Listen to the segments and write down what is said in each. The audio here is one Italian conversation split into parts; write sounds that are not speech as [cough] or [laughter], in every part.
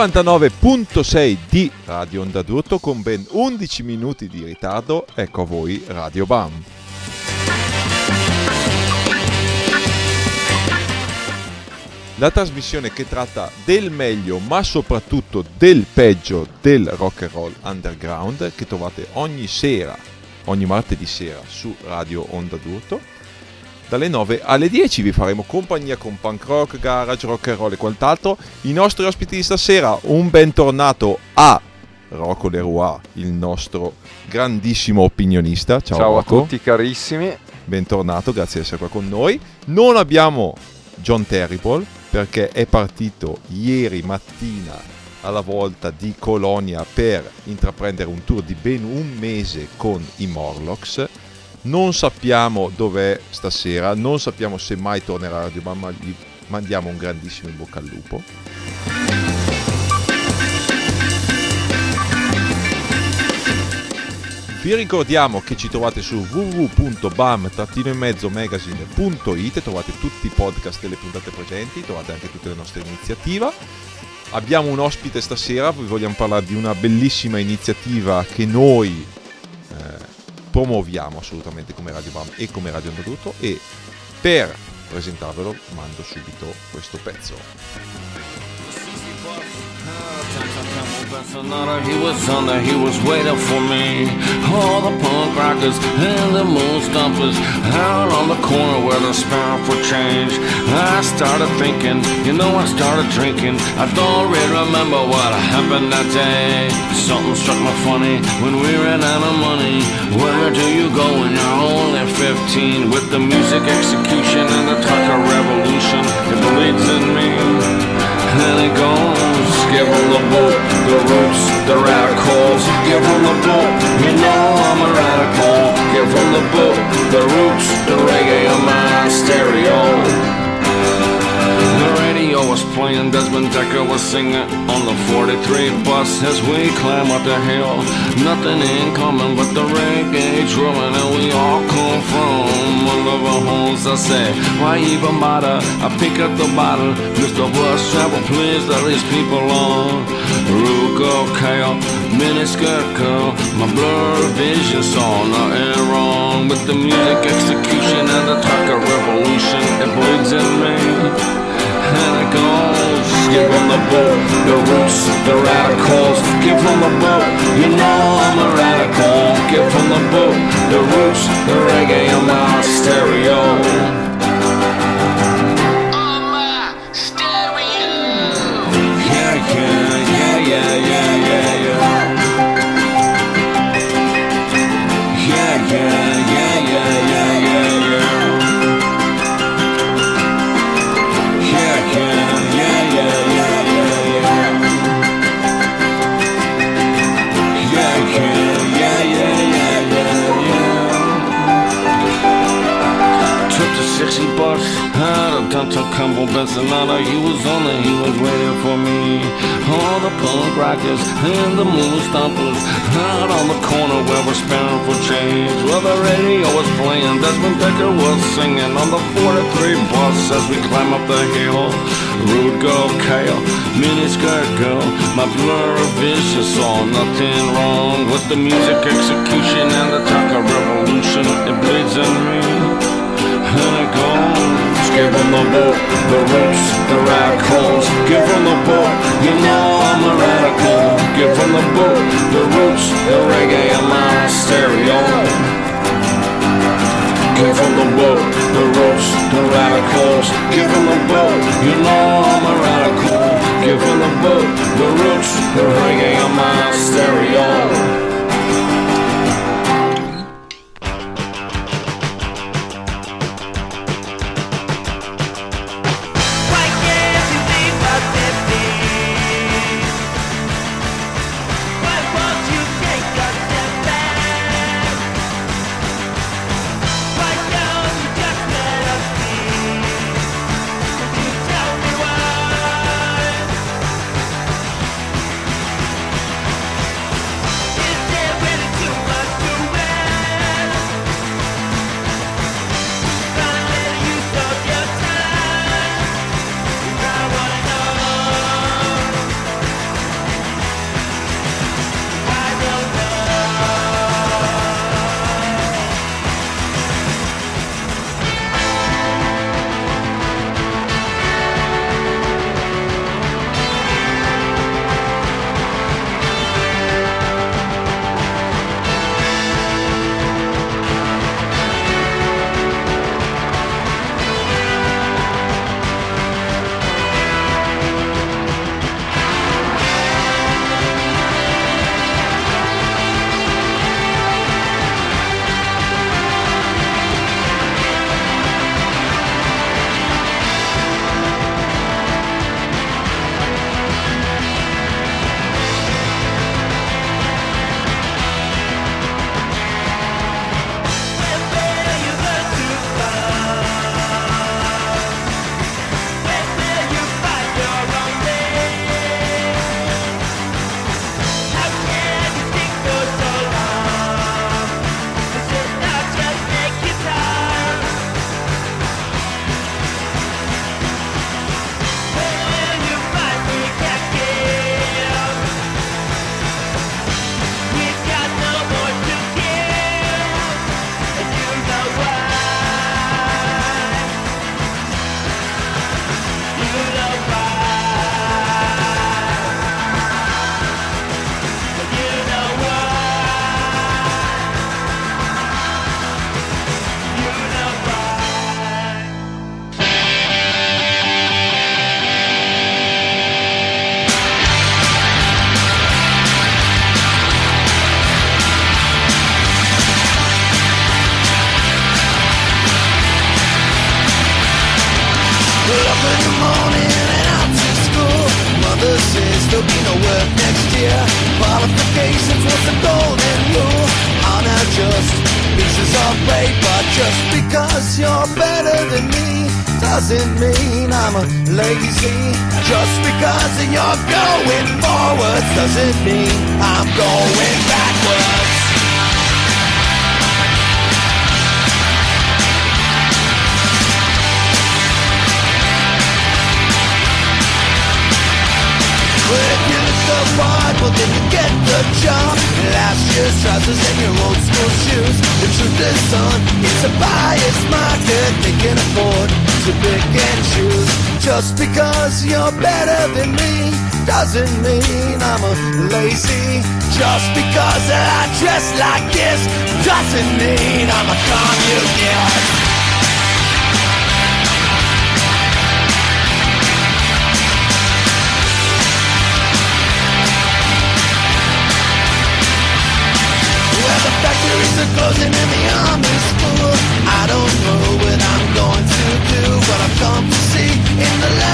99.6 di Radio Onda d'Urto con ben 11 minuti di ritardo. Ecco a voi Radio BAM. La trasmissione che tratta del meglio, ma soprattutto del peggio del rock and roll underground che trovate ogni sera, ogni martedì sera su Radio Onda d'Urto dalle 9 alle 10 vi faremo compagnia con punk rock, garage, rock and roll e quant'altro. I nostri ospiti di stasera, un bentornato a Rocco Leroy, il nostro grandissimo opinionista. Ciao, Ciao a tutti carissimi. Bentornato, grazie di essere qua con noi. Non abbiamo John Terrible perché è partito ieri mattina alla volta di Colonia per intraprendere un tour di ben un mese con i Morlocks non sappiamo dov'è stasera, non sappiamo se mai tornerà a Radio Mamma, gli mandiamo un grandissimo in bocca al lupo. Vi ricordiamo che ci trovate su www.bam-magazine.it, trovate tutti i podcast delle puntate presenti, trovate anche tutte le nostre iniziative. Abbiamo un ospite stasera, vi vogliamo parlare di una bellissima iniziativa che noi eh, promuoviamo assolutamente come Radio Bam e come Radio Andotto e per presentarvelo mando subito questo pezzo. He was there, he was waiting for me. All the punk rockers and the moon stompers out on the corner where they're sparring for change. I started thinking, you know, I started drinking. I don't really remember what happened that day. Something struck me funny when we ran out of money. Where do you go when you're only 15? With the music execution and the Tucker the playing, Desmond Decker was singing on the 43 bus as we climb up the hill. Nothing in common but the reggae drilling, and we all come from one of our homes. I say, why even bother? I pick up the bottle, Mr. Bus Travel, please let these people on. Rugo Kale, miniskirt girl, my blurred vision saw nothing wrong with the music execution and the Tucker revolution. It bleeds in me and goes. Give them the boot, the roots, the radicals. Give them the boot, you know I'm a radical. Give them the boot, the roots, the reggae on my stereo. 60 bucks out of Tonto Campbell Bensinata. He was on it, he was waiting for me. All the punk rockers and the moon stompers out on the corner where we're sparing for change. Well, the radio was playing, Desmond Decker was singing on the 43 bus as we climb up the hill. Rude girl, Kale, miniskirt girl, my blur of vision saw nothing wrong with the music execution and the Tucker revolution. It bleeds in me and it. Give them the book, the roots, the radicals. Give them the book, you know I'm a radical. Give them the book, the roots, the reggae on my stereo. Give them the book, the roots, the radicals. Give them the book, you know I'm a radical. Give them the book, the roots, the reggae on my stereo. Just because you're better than me doesn't mean I'm a lazy. Just because I dress like this doesn't mean I'm a communist. Well, the factories are closing and the army's full. I don't know what I'm going to do, but I've come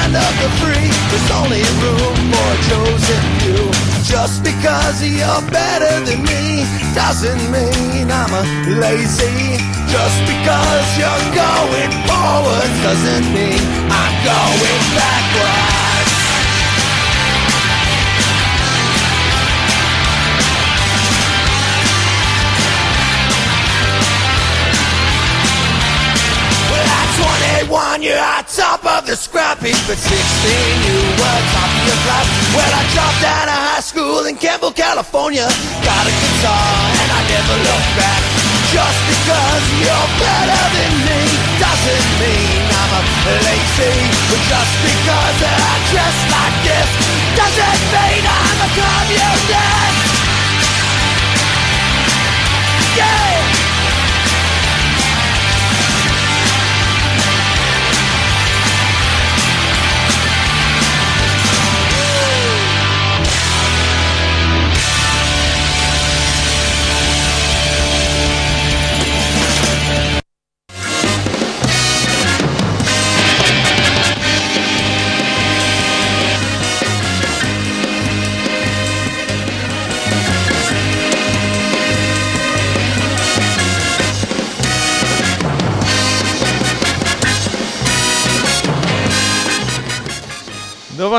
land of the free. There's only room for a chosen few. Just because you're better than me doesn't mean I'm a lazy. Just because you're going forward doesn't mean I'm going backwards. Well, at 21, of the scrap heap. At 16, you were top of your class. Well, I dropped out of high school in Campbell, California. Got a guitar, and I never looked back. Just because you're better than me doesn't mean I'm a lazy. But just because I dress like this doesn't mean I'm a communist. Yeah!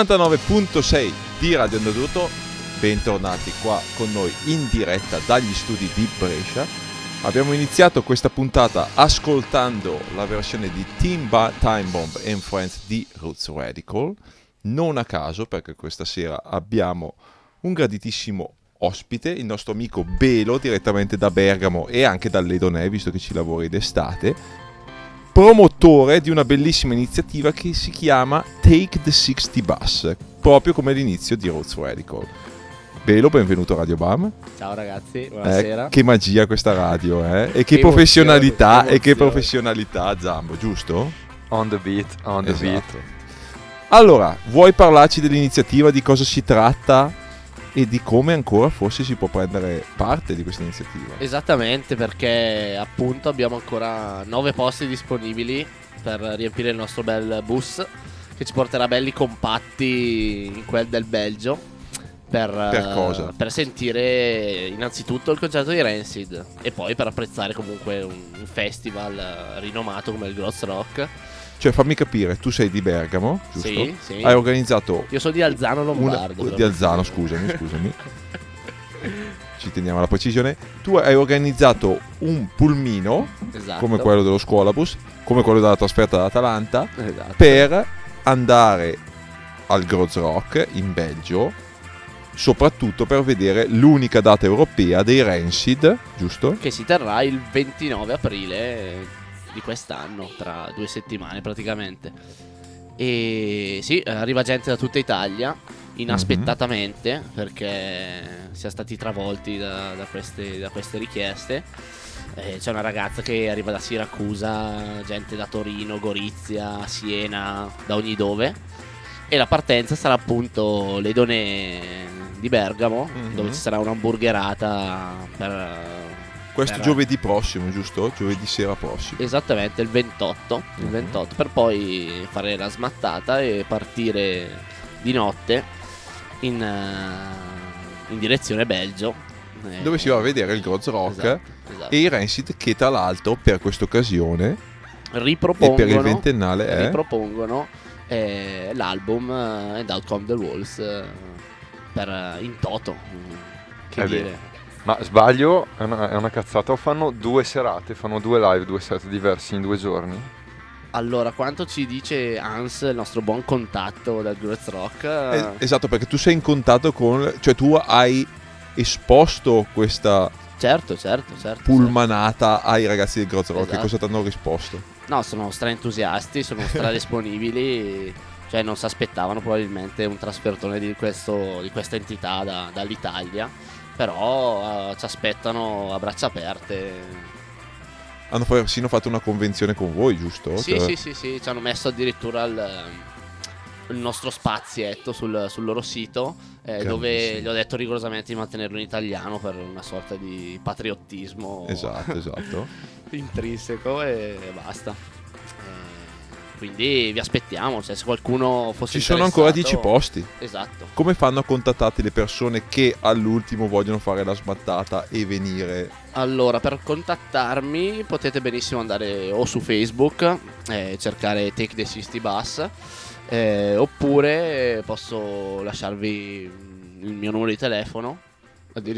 99.6 di Radio Andaluto, bentornati qua con noi in diretta dagli studi di Brescia. Abbiamo iniziato questa puntata ascoltando la versione di Team Time Bomb and Friends di Roots Radical, non a caso perché questa sera abbiamo un graditissimo ospite, il nostro amico Belo direttamente da Bergamo e anche dall'Edonè, visto che ci lavori d'estate, promotore di una bellissima iniziativa che si chiama Take the 60 Bus, proprio come l'inizio di Roots Radical. Belo, benvenuto a Radio Bam. Ciao ragazzi, Eh, buonasera. che magia questa radio, eh? E che, Che professionalità, emozione, e che professionalità, Zambo, giusto? On the beat, on the beat. Esatto. Allora, vuoi parlarci dell'iniziativa, di cosa si tratta e di come ancora forse si può prendere parte di questa iniziativa? Esattamente perché appunto abbiamo ancora 9 posti disponibili per riempire il nostro bel bus che ci porterà belli compatti in quel del Belgio. Per, Per cosa? per sentire innanzitutto il concerto di Rancid e poi per apprezzare comunque un, un festival eh, rinomato come il Gross Rock. Cioè, fammi capire, tu sei di Bergamo, giusto? Sì, sì. Hai organizzato Io sono di Alzano una, Lombardo. di però. Alzano, scusami, scusami. [laughs] Ci teniamo alla precisione. Tu hai organizzato un pulmino, Esatto. come quello dello scuolabus, come quello della trasferta dall'Atalanta, Esatto. per andare al Groz Rock in Belgio, soprattutto per vedere l'unica data europea dei Rancid, giusto? che si terrà il 29 aprile di quest'anno, tra due settimane praticamente. E sì, arriva gente da tutta Italia, inaspettatamente, perché siamo stati travolti da, da queste, da queste richieste. Eh, c'è una ragazza che arriva da Siracusa, gente da Torino, Gorizia, Siena, da ogni dove. E la partenza sarà appunto l'Edone di Bergamo, Mhm. dove ci sarà un'hamburgerata per Questo per- giovedì prossimo, giusto? Giovedì sera prossimo. Esattamente, il 28, il Mhm. 28, per poi fare la smattata e partire di notte in, eh, in direzione Belgio. Eh, dove si va a vedere il Groz Rock Esatto, esatto. e i Rancid che tra l'altro per questa occasione e ripropongono, per il ventennale è ripropongono eh, l'album eh, And Out Come the Walls eh, per, eh, in toto. Che Eh beh. dire. Ma sbaglio, è una, è una cazzata. O fanno due serate, fanno due live, due set diversi in due giorni? Allora, quanto ci dice Hans, il nostro buon contatto dal Growth Rock? Eh, esatto, perché tu sei in contatto con. cioè tu hai esposto questa certo, certo, certo. pulmanata ai ragazzi del Groz Rock. Che Esatto. cosa ti hanno risposto? certo. No, sono stra entusiasti, sono stra disponibili. Cioè, non si aspettavano probabilmente un trasfertone di, questo, di questa entità da- dall'Italia. Però eh, ci aspettano a braccia aperte. Hanno persino fatto una convenzione con voi, giusto? Sì, Cioè- sì, sì, sì, ci hanno messo addirittura il, il nostro spazietto sul, sul loro sito, eh, dove gli ho detto rigorosamente di mantenerlo in italiano per una sorta di patriottismo Esatto, [laughs] esatto. intrinseco e basta. Quindi vi aspettiamo, cioè, se qualcuno fosse Ci sono ancora interessato- 10 posti. Esatto. Come fanno a contattarti le persone che all'ultimo vogliono fare la smattata e venire? Allora, per contattarmi potete benissimo andare o su Facebook, eh, cercare Take the 60 Bus, eh, oppure posso lasciarvi mm, il mio numero di telefono.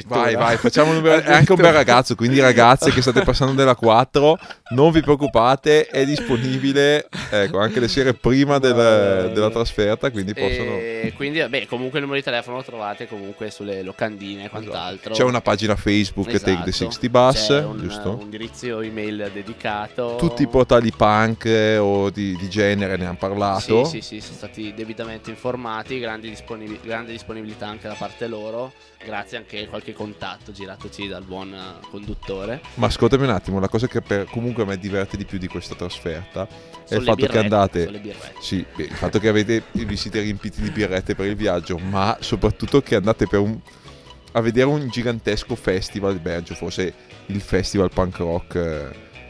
Vai, vai, facciamo un [laughs] numero. È anche un bel ragazzo, quindi ragazze che state passando della 4, non vi preoccupate, è disponibile ecco, anche le sere prima del- della trasferta, quindi possono... E quindi, vabbè, comunque il numero di telefono lo trovate comunque sulle locandine e quant'altro. C'è una pagina Facebook, Esatto. Take the 60 Bus, C'è un, giusto? un indirizzo email dedicato. Tutti i portali punk o di, di genere ne hanno parlato. Sì, sì, sì, sono stati debitamente informati, grande disponibilità anche da parte loro, grazie anche a qualche contatto giratoci dal buon eh, conduttore. Ma ascoltami un attimo, la cosa che per- comunque a me diverte di più di questa trasferta è il fatto che birrette, andate... le birrette. Sì, il fatto che avete, vi siete riempiti di birrette per il viaggio, ma soprattutto che andate per un, a vedere un gigantesco festival Belgio, forse il festival punk rock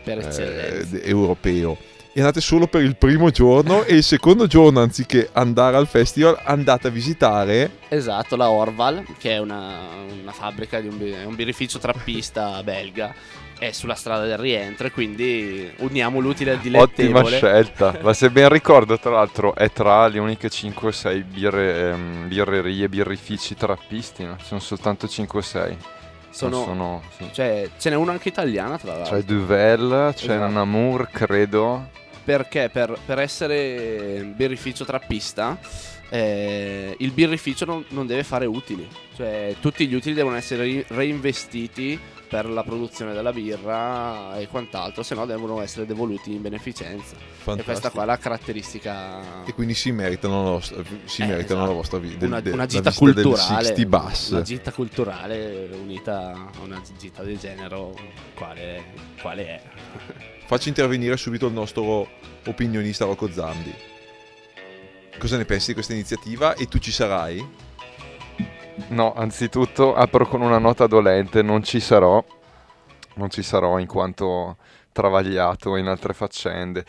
eh, europeo. E andate solo per il primo giorno e il secondo giorno, anziché andare al festival, andate a visitare Esatto, la Orval, che è una, una fabbrica di un, un birrificio trappista [laughs] belga, è sulla strada del rientro e quindi uniamo l'utile al Ottima dilettevole. scelta. Ma se ben ricordo, tra l'altro, è tra le uniche 5 o 6 birre, ehm, birrerie, birrifici trappisti. No? Sono soltanto 5 o 6. Sono, sono sì. cioè, ce n'è una anche italiana tra l'altro. C'è Duvel, c'è Esatto. Namur, credo. Perché per, per essere birrificio trappista, eh, il birrificio non, non deve fare utili. Cioè, tutti gli utili devono essere reinvestiti per la produzione della birra e quant'altro, se no devono essere devoluti in beneficenza. E Fantastico. questa qua è la caratteristica. e quindi si meritano la si Eh, meritano esatto. la vostra vi- del- una, una gita culturale 60 Bus. una gita culturale unita a una gita del genere quale, quale è Faccio intervenire subito il nostro opinionista Rocco Zambi. Cosa ne pensi di questa iniziativa? E tu ci sarai? No, anzitutto apro con una nota dolente, non ci sarò, non ci sarò in quanto travagliato in altre faccende.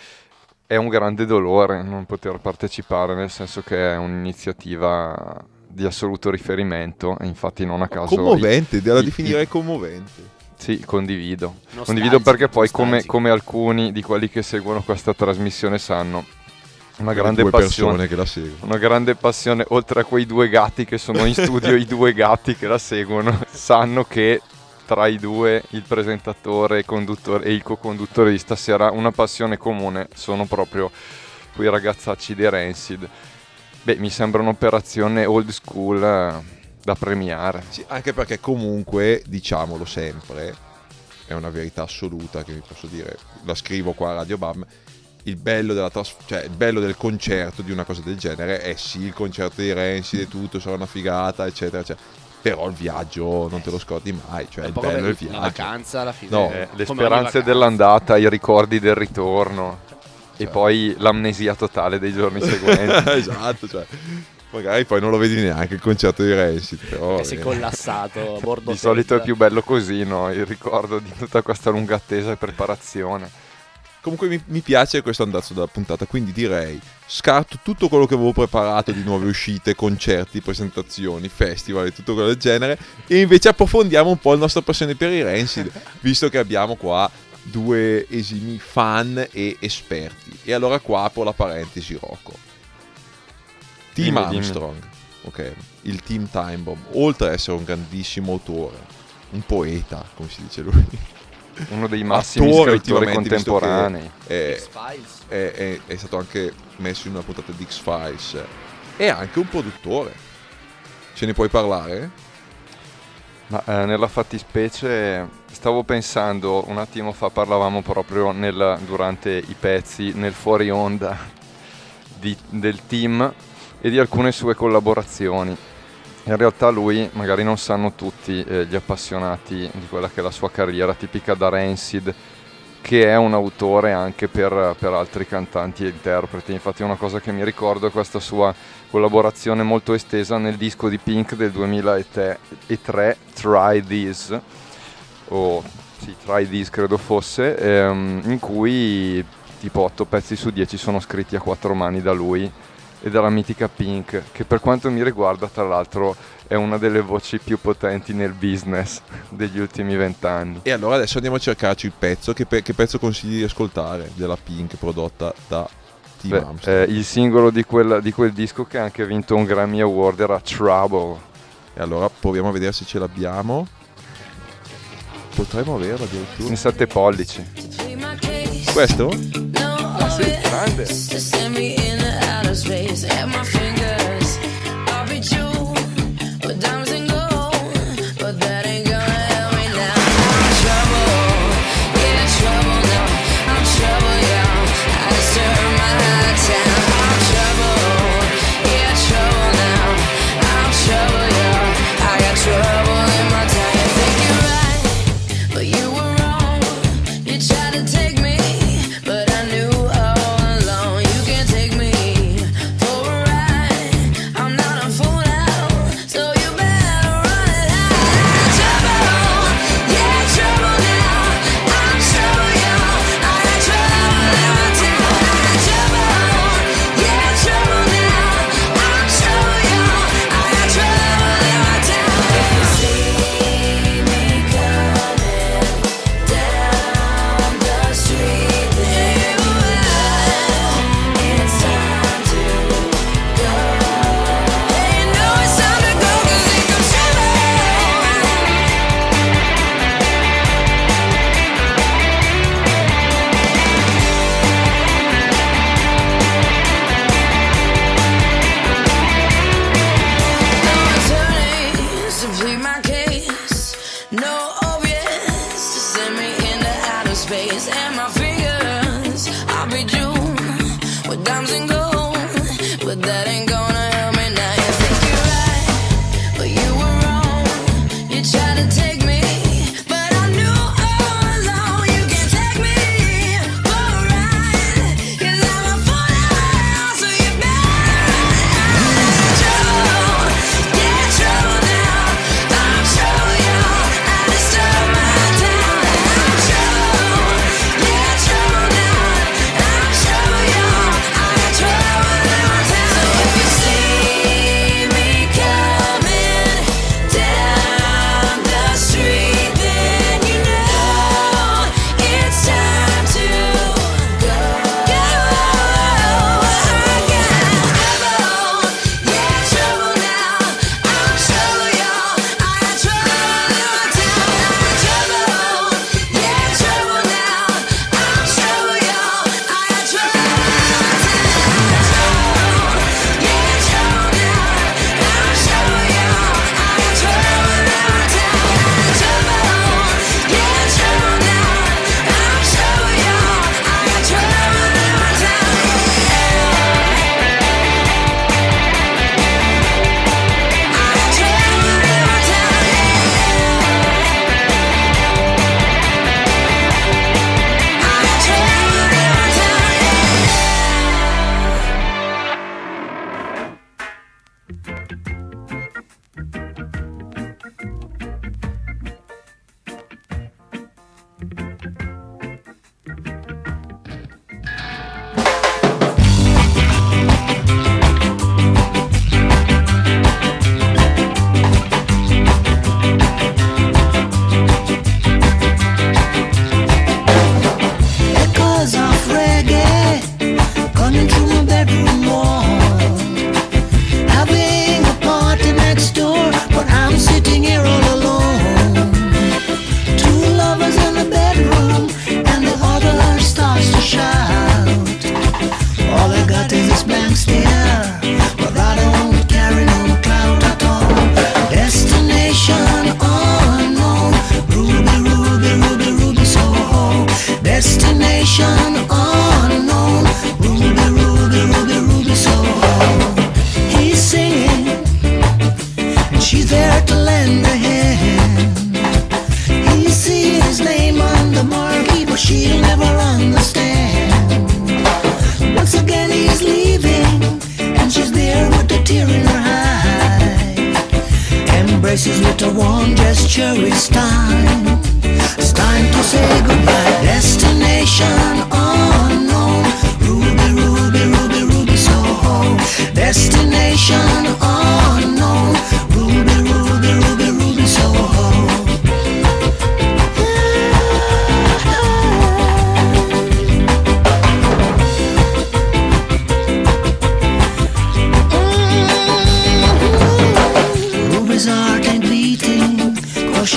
È un grande dolore non poter partecipare, nel senso che è un'iniziativa di assoluto riferimento, e infatti non a caso... commovente, i- definirei commovente. Sì, condivido. Nostalgico, Condivido perché poi, come, come alcuni di quelli che seguono questa trasmissione sanno, una grande due passione persone che la seguono. una grande passione, oltre a quei due gatti che sono in studio, [laughs] i due gatti che la seguono, sanno che tra i due, il presentatore il conduttore, e il co-conduttore di stasera, una passione comune sono proprio quei ragazzacci dei Rancid. Beh, mi sembra un'operazione old school eh, da premiare. Sì, anche perché comunque, diciamolo sempre, è una verità assoluta che vi posso dire, la scrivo qua a Radio Bam, il bello, della tras- cioè, il bello del concerto di una cosa del genere è sì il concerto di Renzi e tutto, sarà una figata, eccetera, eccetera. Però il viaggio non te lo scordi mai, cioè È il bello è il come la viaggio. vacanza alla fine No, Eh, come le speranze dell'andata, i ricordi del ritorno e Cioè. poi l'amnesia totale dei giorni [laughs] seguenti. esatto, cioè, magari poi non lo vedi neanche il concerto di Renzi, però... che sei eh, collassato a bordo Di solito è più bello così, no? Il ricordo di tutta questa lunga attesa e preparazione. Comunque mi, mi piace questo andazzo della puntata, quindi direi scarto tutto quello che avevo preparato di nuove uscite, concerti, presentazioni, festival e tutto quello del genere e invece approfondiamo un po' la nostra passione per i Rancid, [laughs] visto che abbiamo qua due esimi fan e esperti. E allora qua apro la parentesi Rocco. Team Dimmi, dimmi. Armstrong, ok, il team Time Bomb, oltre ad essere un grandissimo autore, un poeta, come si dice lui, Uno dei massimi attore scrittori contemporanei. è, è- è- è stato anche messo in una puntata di X-Files, è anche un produttore. Ce ne puoi parlare? Ma eh, nella fattispecie stavo pensando, un attimo fa parlavamo proprio nel- durante i pezzi, nel fuori onda di- del team e di alcune sue collaborazioni. In realtà lui, magari non sanno tutti eh, gli appassionati di quella che è la sua carriera tipica da Rancid, che è un autore anche per, per altri cantanti e interpreti. Infatti una cosa che mi ricordo è questa sua collaborazione molto estesa nel disco di Pink del 2003, Try This, o sì, Try This credo fosse, ehm, in cui tipo 8 pezzi su 10 sono scritti a quattro mani da lui e dalla mitica Pink, che per quanto mi riguarda tra l'altro è una delle voci più potenti nel business degli ultimi vent'anni. E allora adesso andiamo a cercarci il pezzo. Che, pe- che pezzo consigli di ascoltare della Pink prodotta da Team Beh, eh, il singolo di quel, di quel disco che ha anche vinto un Grammy Award era Trouble. E allora proviamo a vedere se ce l'abbiamo. Potremmo averlo addirittura. In sette pollici. Questo? Ah sì, grande. outer space at my fingers.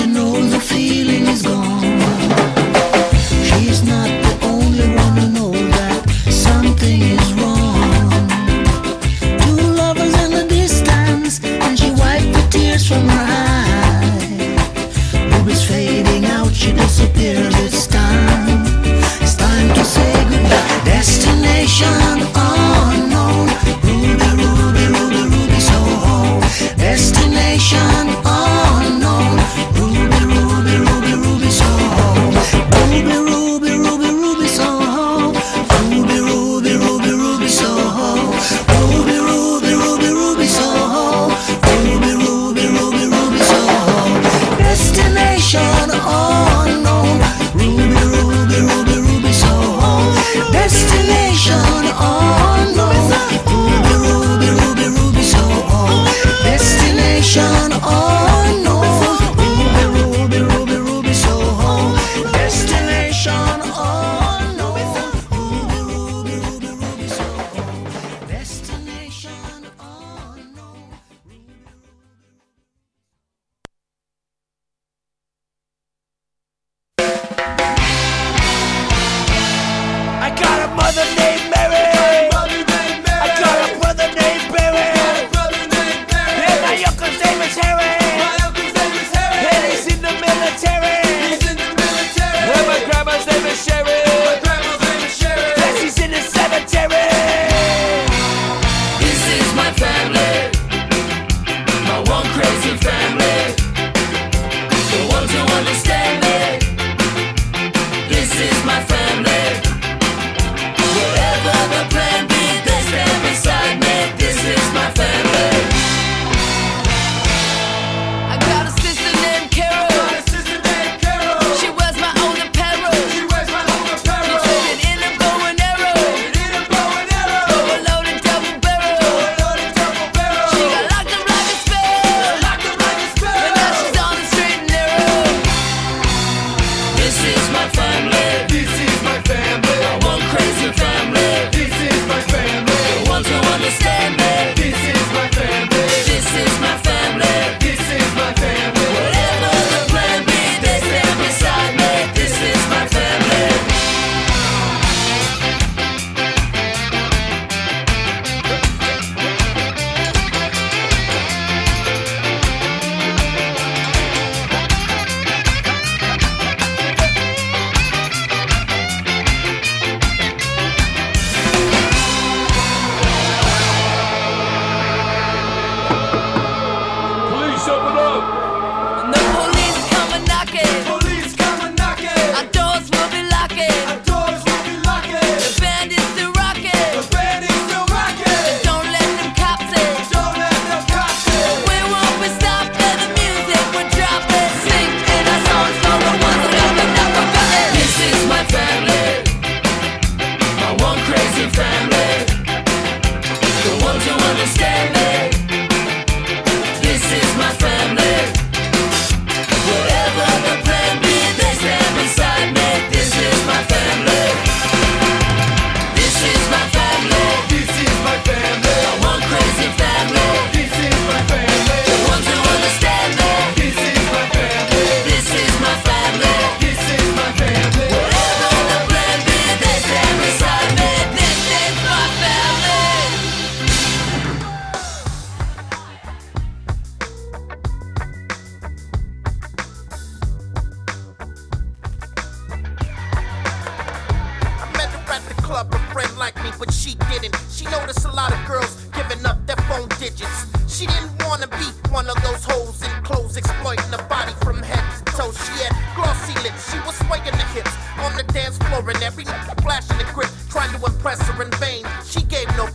know the feeling. Flashing the grip, trying to impress her in vain. She gave no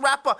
rapper.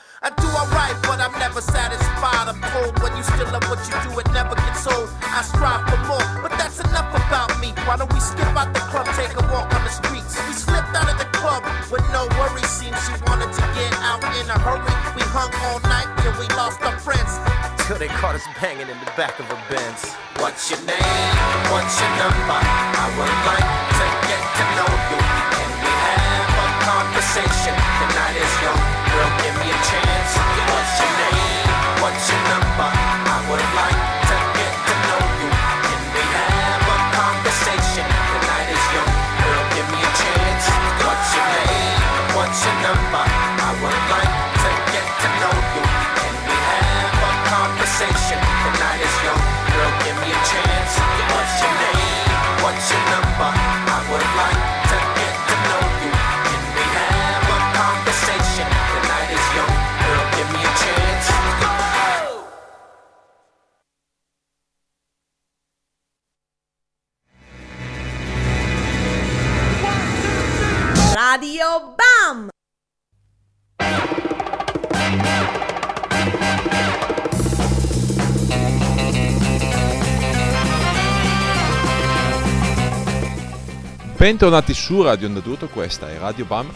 Bentornati su Radio Andaduto, questa è Radio BAM,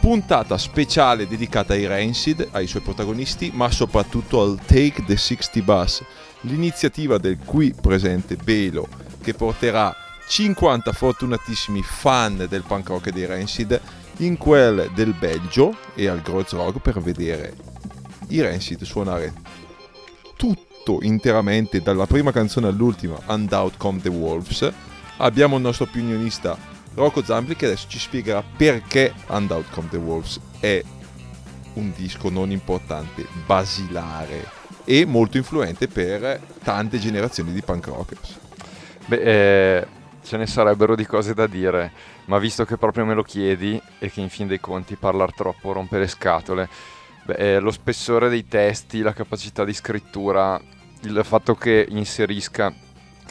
puntata speciale dedicata ai Rancid, ai suoi protagonisti, ma soprattutto al Take the 60 Bus, l'iniziativa del qui presente Belo che porterà 50 fortunatissimi fan del punk rock dei Rancid in quel del Belgio e al Grozrog per vedere i Rancid suonare tutto interamente dalla prima canzone all'ultima, And Out Come the Wolves. Abbiamo il nostro opinionista Rocco Zampi che adesso ci spiegherà perché And Out Come the Wolves è un disco non importante, basilare e molto influente per tante generazioni di punk rockers. Beh, eh, ce ne sarebbero di cose da dire, ma visto che proprio me lo chiedi e che in fin dei conti parlare troppo rompe le scatole, beh, eh, lo spessore dei testi, la capacità di scrittura, il fatto che inserisca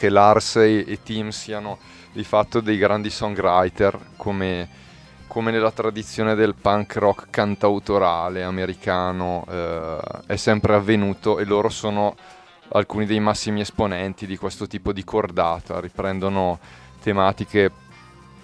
che Lars e, e Tim siano di fatto dei grandi songwriter come, come nella tradizione del punk rock cantautorale americano eh, è sempre avvenuto e loro sono alcuni dei massimi esponenti di questo tipo di cordata, riprendono tematiche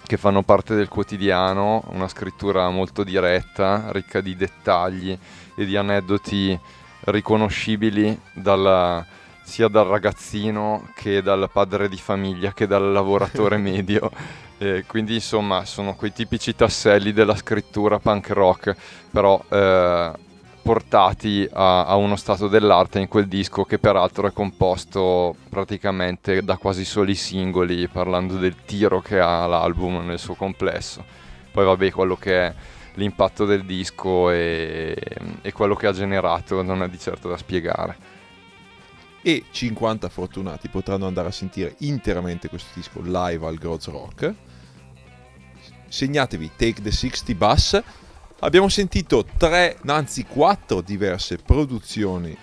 che fanno parte del quotidiano, una scrittura molto diretta, ricca di dettagli e di aneddoti riconoscibili dalla, sia dal ragazzino che dal padre di famiglia che dal lavoratore [laughs] medio. Eh, quindi insomma sono quei tipici tasselli della scrittura punk rock, però eh, portati a, a uno stato dell'arte in quel disco che peraltro è composto praticamente da quasi soli singoli, parlando del tiro che ha l'album nel suo complesso. Poi vabbè, quello che è l'impatto del disco e, e quello che ha generato non è di certo da spiegare. E 50 fortunati potranno andare a sentire interamente questo disco live al Groz Rock. Segnatevi Take the 60 Bus. Abbiamo sentito tre, anzi quattro diverse produzioni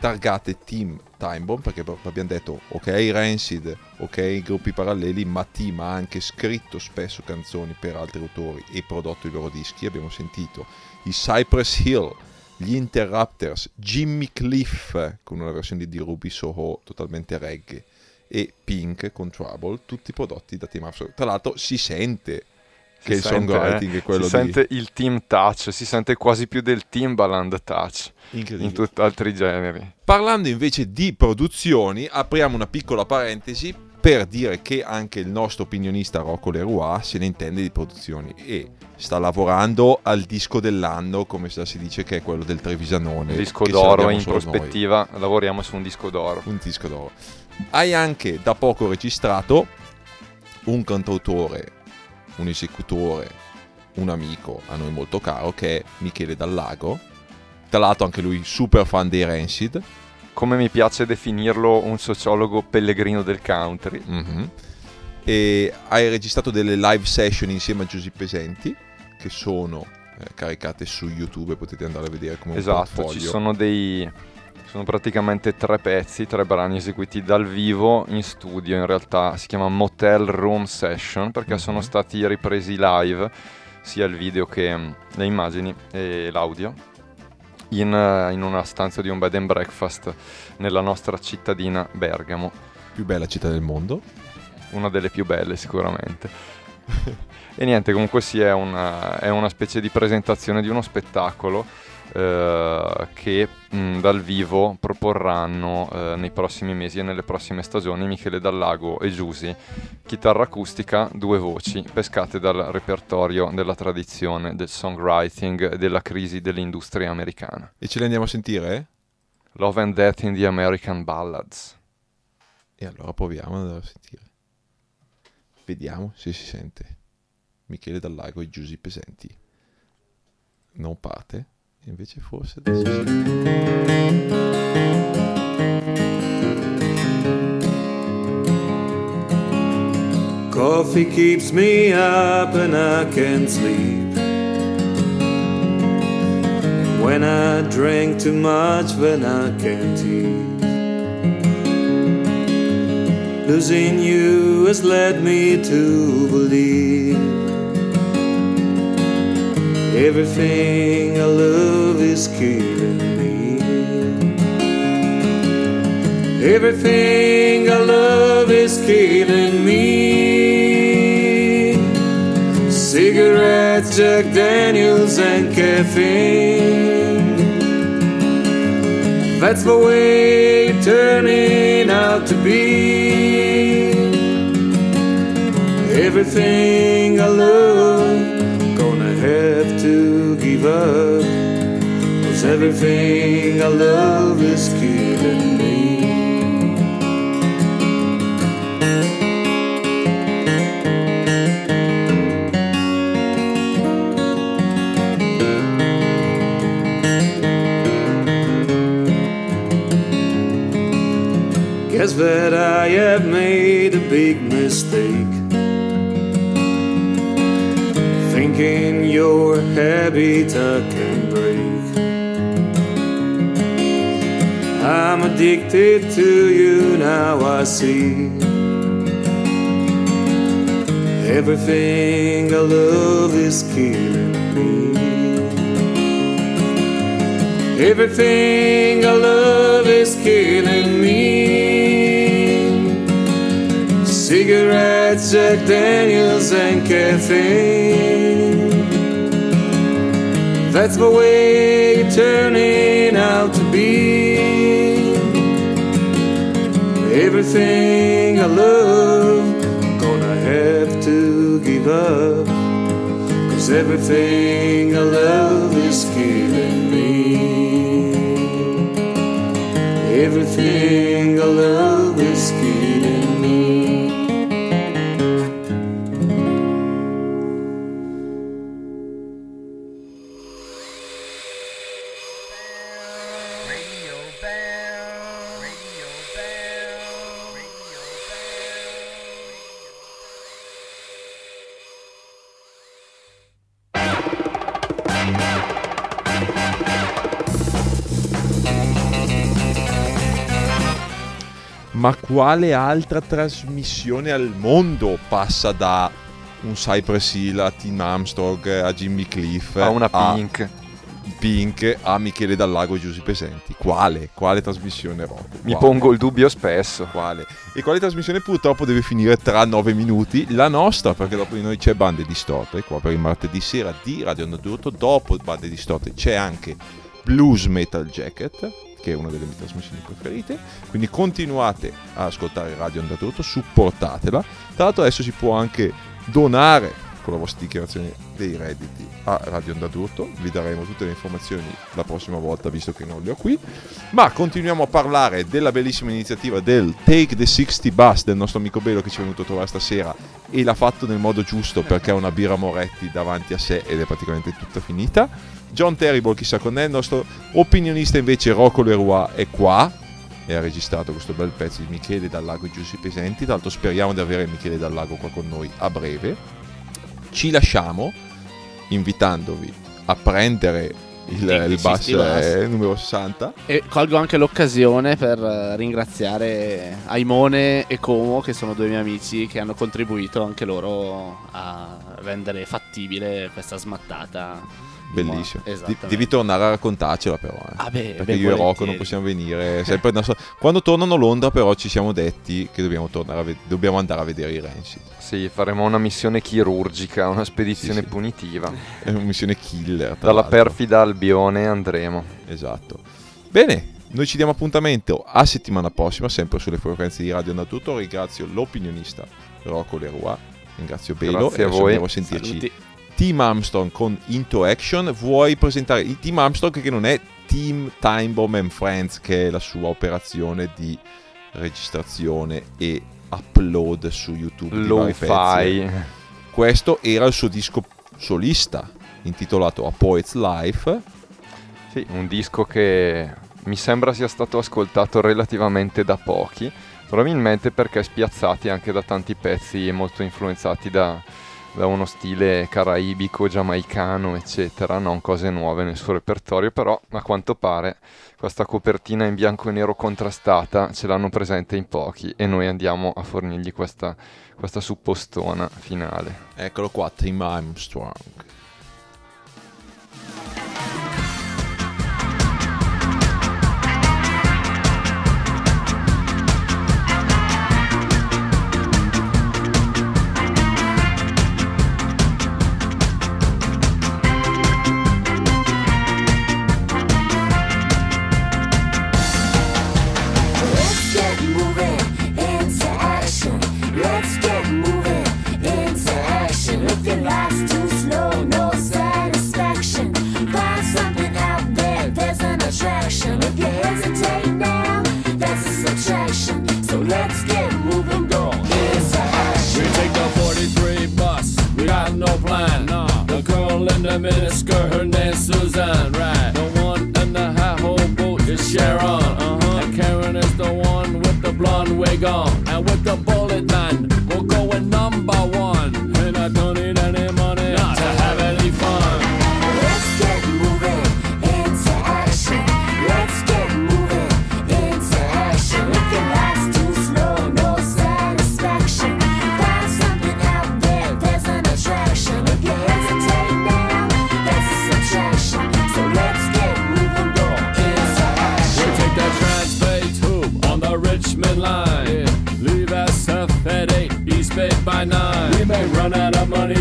targate Team Time Bomb perché abbiamo detto ok Rancid, ok gruppi paralleli, ma Team ha anche scritto spesso canzoni per altri autori e prodotto i loro dischi. Abbiamo sentito i Cypress Hill, gli Interrupters, Jimmy Cliff con una versione di Ruby Soho totalmente reggae e Pink con Trouble, tutti prodotti da Team Up. Tra l'altro si sente che Si il sente, songwriting eh, è quello si di... sente il team touch, si sente quasi più del Timbaland touch in tutt'altri generi. Parlando invece di produzioni, apriamo una piccola parentesi per dire che anche il nostro opinionista Rocco Leroy se ne intende di produzioni e sta lavorando al disco dell'anno, come si dice che è quello del Trevisanone. disco d'oro in solo noi. prospettiva, lavoriamo su un disco d'oro. Un disco d'oro. Hai anche da poco registrato un cantautore, un esecutore, un amico a noi molto caro che è Michele Dallago. Tra l'altro anche lui super fan dei Rancid. Come mi piace definirlo un sociologo pellegrino del country. Mhm. E hai registrato delle live session insieme a Giuseppe Pesenti che sono eh, caricate su YouTube, potete andare a vedere come Esatto, ci sono dei... Sono praticamente tre pezzi, tre brani eseguiti dal vivo in studio, in realtà si chiama Motel Room Session perché Mhm. sono stati ripresi live, sia il video che mm, le immagini e l'audio, in, eh, in una stanza di un bed and breakfast nella nostra cittadina Bergamo, più bella città del mondo. una delle più belle sicuramente. [laughs] e niente, comunque sì, è una, è una specie di presentazione di uno spettacolo eh, che mh, dal vivo proporranno eh, nei prossimi mesi e nelle prossime stagioni Michele Dallago e Giusi, chitarra acustica, due voci, pescate dal repertorio della tradizione del songwriting e della crisi dell'industria americana. E ce le andiamo a sentire? Love and Death in the American Ballads. E allora proviamo ad andare a sentire. Vediamo se si sente. Michele Dallago e Giuseppe Pesenti. Non parte. E invece forse adesso sì. Coffee keeps me up and I can't sleep. When I drink too much, when I can't eat. Losing you has led me to believe everything I love is killing me. Everything I love is killing me. Cigarettes, Jack Daniels, and caffeine. That's the way it's turning out to be. Everything I love, gonna have to give up. Cause everything I love is killing me. Guess that I have made a big mistake. Your habit I can break. I'm addicted to you now, I see. Everything I love is killing me. Everything I love is killing me. Cigarettes, Jack Daniels, and caffeine. That's the way you're turning out to be. Everything I love, I'm gonna have to give up. Cause everything I love is killing me. Everything I love quale altra trasmissione al mondo passa da un Cypress Hill a Tim Armstrong a Jimmy Cliff Ha una pink. Pink a Michele Dallago e Giuseppe Senti? Quale? Quale trasmissione Rocco? Mi pongo il dubbio spesso. Quale? E quale trasmissione purtroppo deve finire tra 9 minuti? La nostra, perché dopo di noi c'è Bande Distorte, qua per il martedì sera di Radio Andadurto. Dopo Bande Distorte c'è anche Blues Metal Jacket, che è una delle mie trasmissioni preferite. Quindi continuate a ascoltare Radio Andadurto, supportatela. Tra l'altro adesso si può anche donare con la vostra dichiarazione dei redditi a Radio Onda d'Urto. Vi daremo tutte le informazioni la prossima volta, visto che non le ho qui. Ma continuiamo a parlare della bellissima iniziativa del Take the 60 Bus del nostro amico Bello che ci è venuto a trovare stasera e l'ha fatto nel modo giusto perché ha una birra Moretti davanti a sé ed è praticamente tutta finita. John Terrible chissà con è, il nostro opinionista invece Rocco Leroy è qua e ha registrato questo bel pezzo di Michele Dallago e Giussi Pesenti. Tra l'altro speriamo di avere Michele Dallago qua con noi a breve. Ci lasciamo invitandovi a prendere il, il bus 60 bus. eh, numero 60. E colgo anche l'occasione per eh, ringraziare Aimone e Como, che sono due miei amici che hanno contribuito anche loro a rendere fattibile questa smattata. Bellissimo. Di- devi tornare a raccontarcela però. eh. Ah beh, Perché beh, io e Rocco non possiamo venire. [laughs] sempre da so- Quando tornano a Londra però ci siamo detti che dobbiamo, tornare a ve- dobbiamo andare a vedere i Rancid. Sì, faremo una missione chirurgica, una spedizione Sì, sì. punitiva. [laughs] È una missione killer. Dalla l'altro. perfida Albione andremo. Esatto. Bene, noi ci diamo appuntamento a settimana prossima, sempre sulle frequenze di Radio Natutto. Ringrazio l'opinionista Rocco Leroy, ringrazio Belo Grazie a adesso voi. andiamo a sentirci Saluti. Team Armstrong con Into Action. Vuoi presentare il Team Armstrong che non è Team Time Bomb and Friends, che è la sua operazione di registrazione e upload su YouTube pezzi. Lo-fi. Questo era il suo disco solista intitolato A Poet's Life. Sì, un disco che mi sembra sia stato ascoltato relativamente da pochi, probabilmente perché spiazzati anche da tanti pezzi molto influenzati da, da uno stile caraibico, giamaicano, eccetera, non cose nuove nel suo repertorio, però a quanto pare questa copertina in bianco e nero contrastata ce l'hanno presente in pochi e noi andiamo a fornirgli questa, questa suppostona finale. Eccolo qua, Team Armstrong. With the blonde wig on. And with the bullet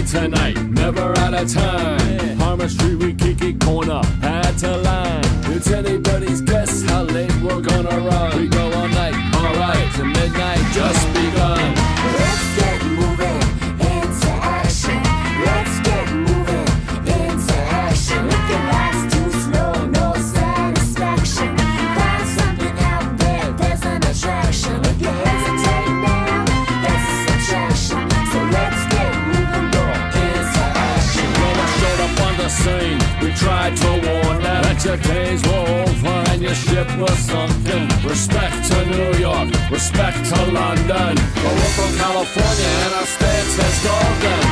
tonight, never out of time. Yeah. Harmer Street, we kick it corner, had to line. It's anybody's guess how late we're gonna run. We go all night, alright, to midnight just begun. The days were over and your ship was sunken. Respect to New York, respect to London. But we're from California and our state is golden.